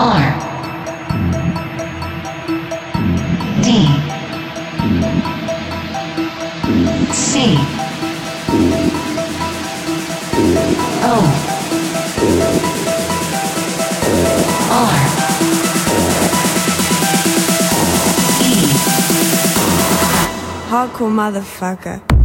R. D. C. O. R. E. Hardcore motherfucker.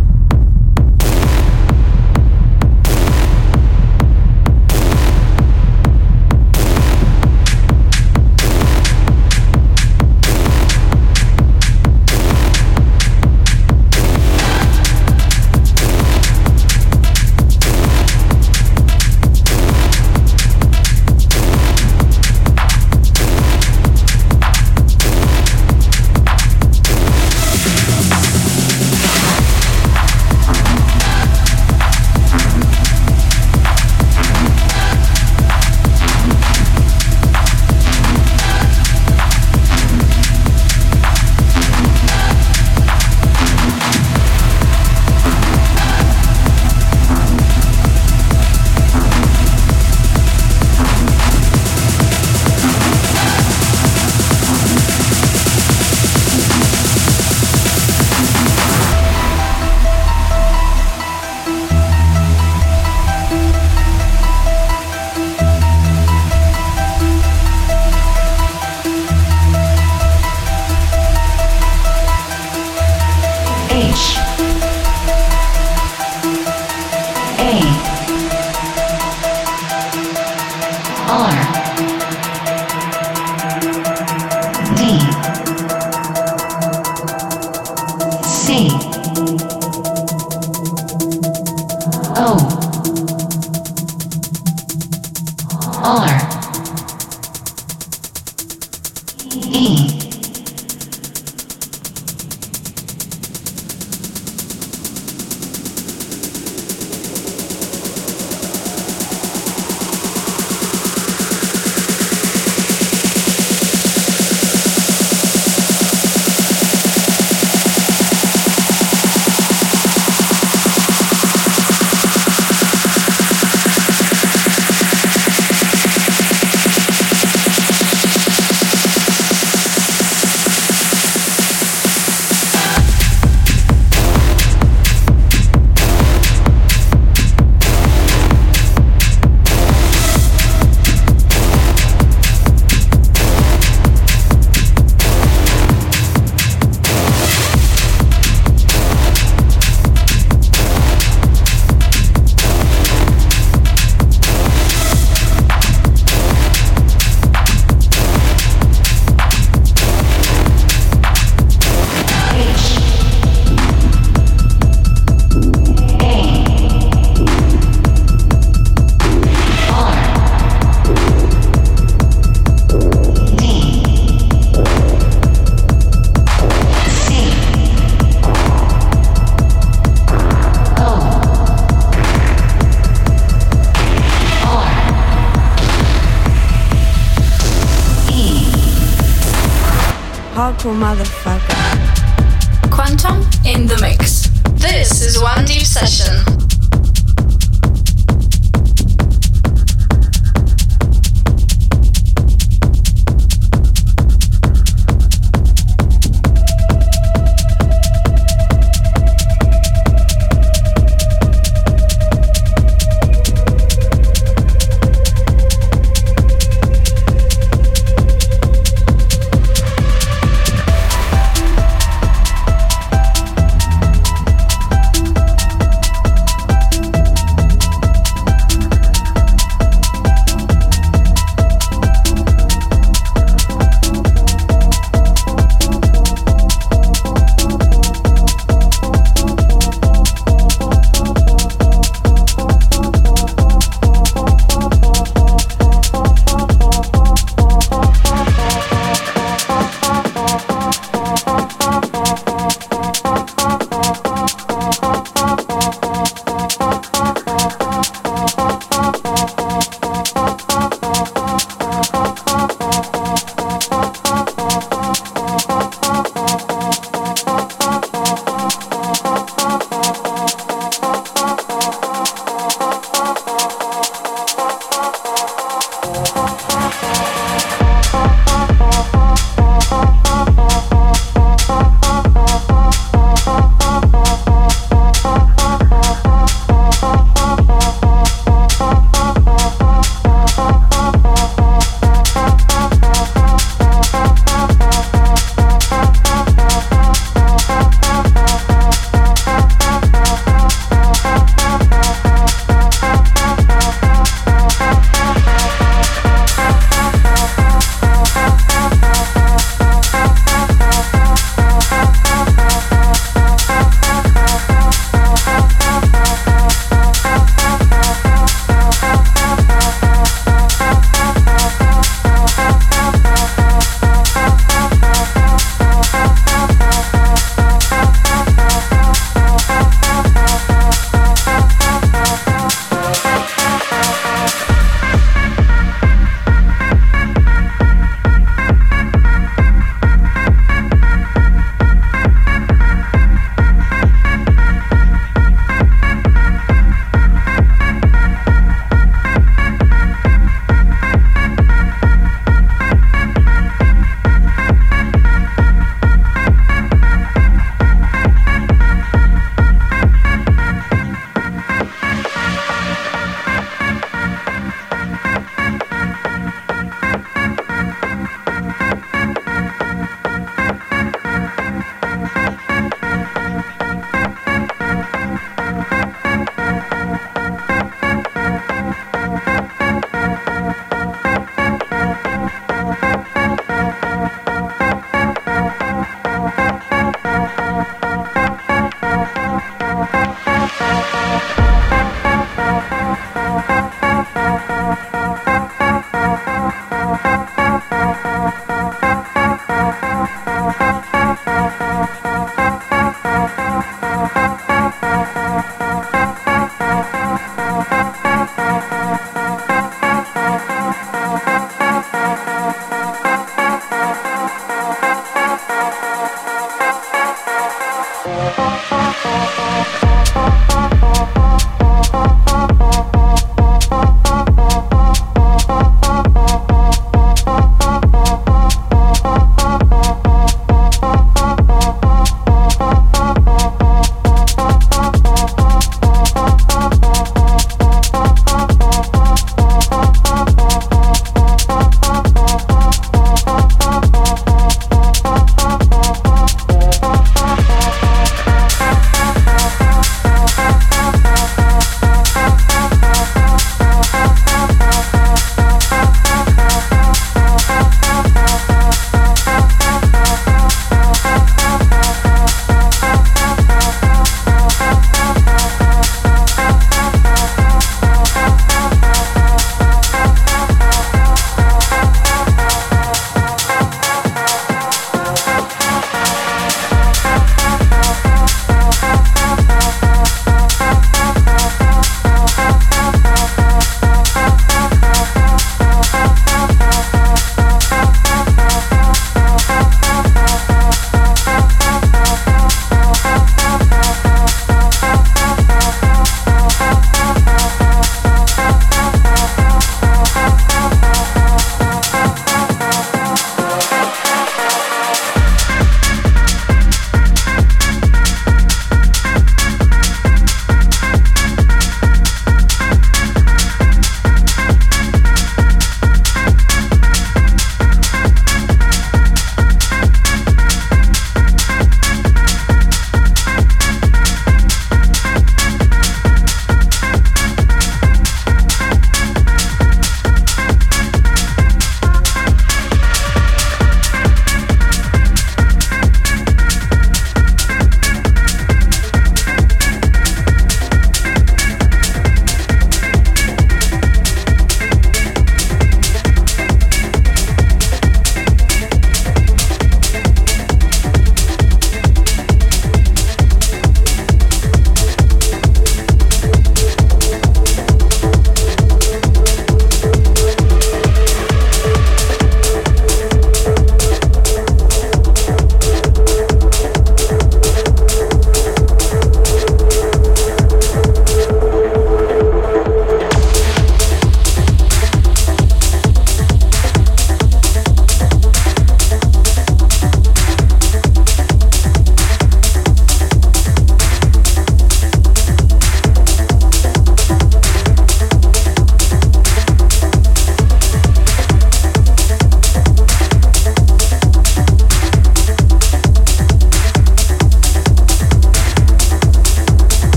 motherfucker.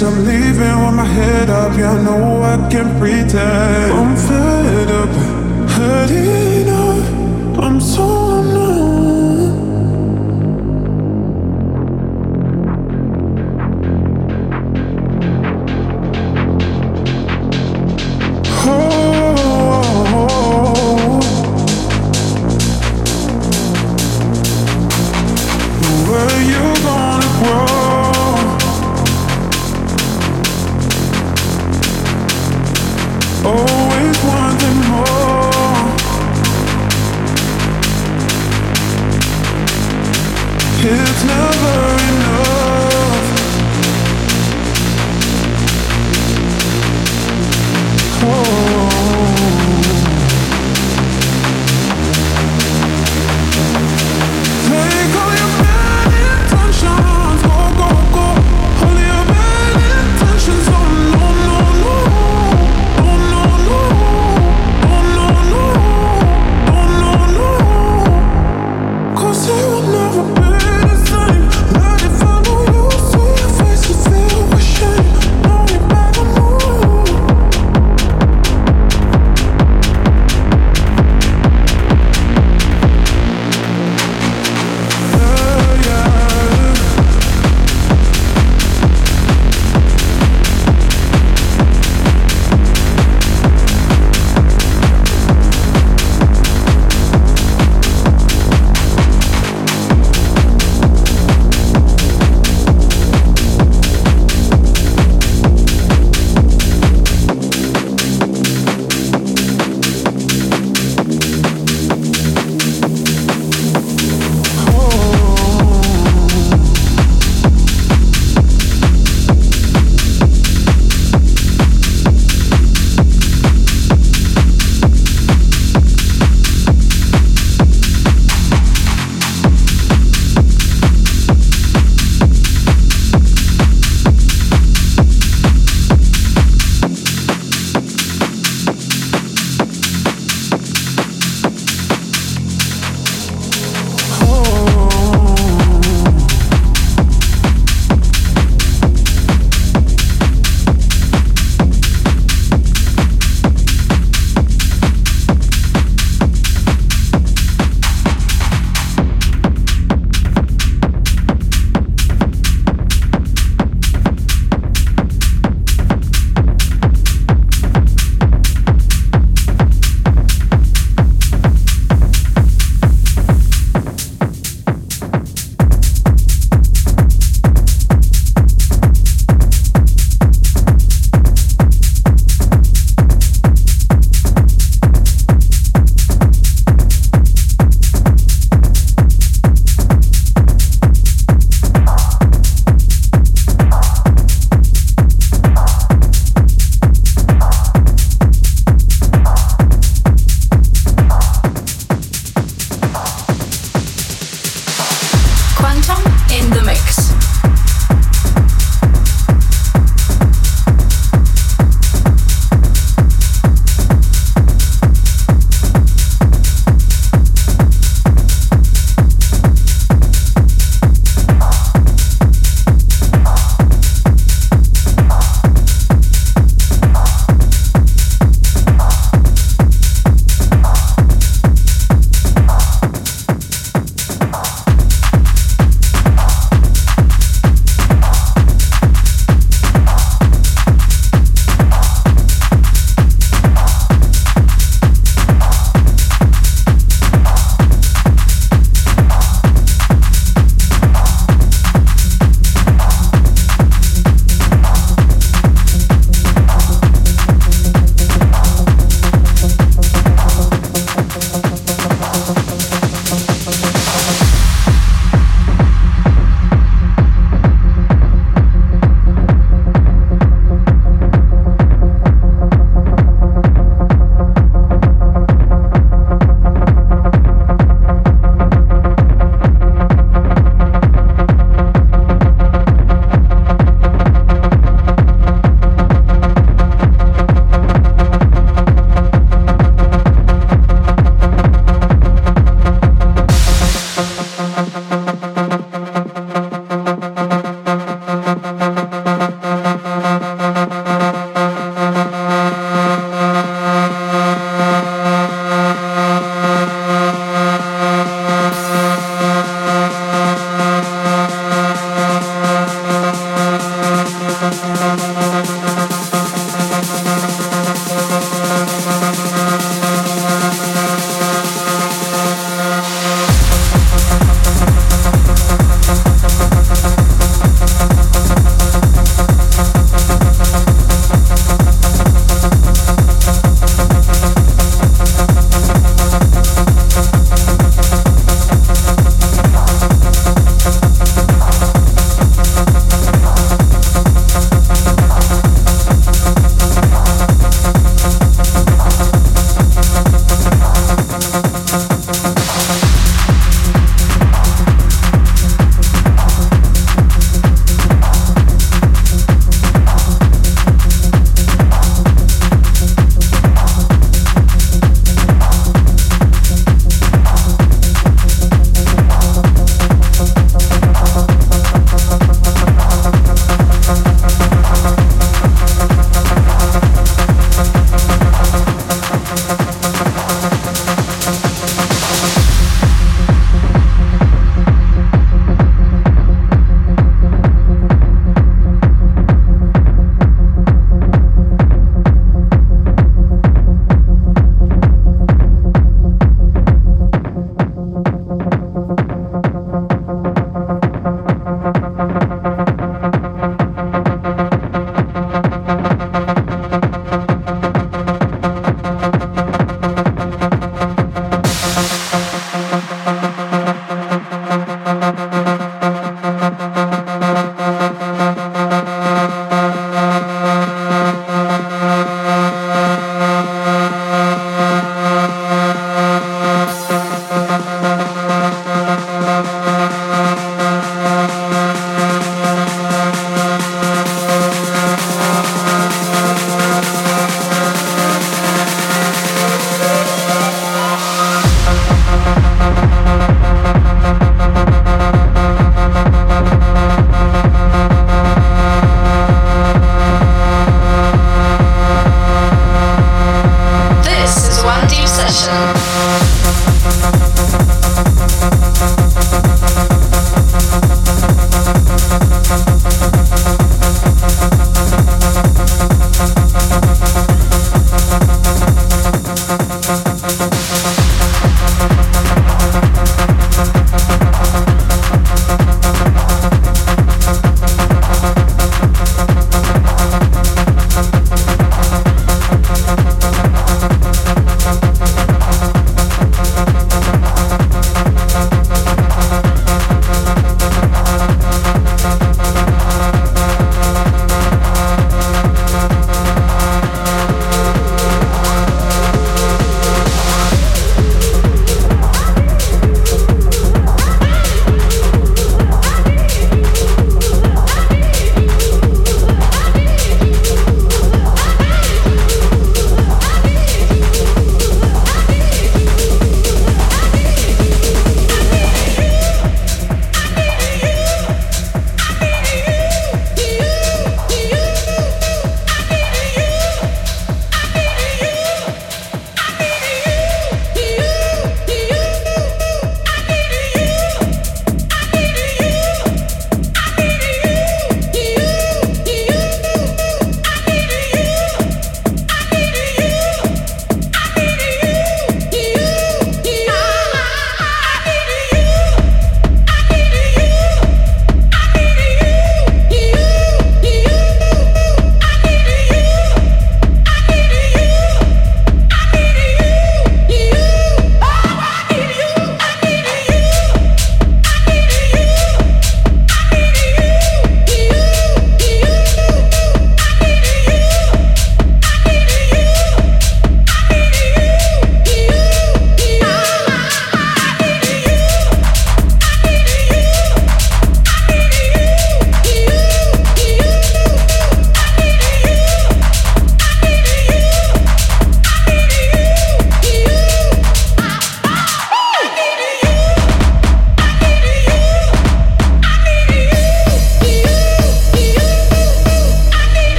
I'm leaving with my head up, yeah, I know I can't pretend. I'm fed up, hurting.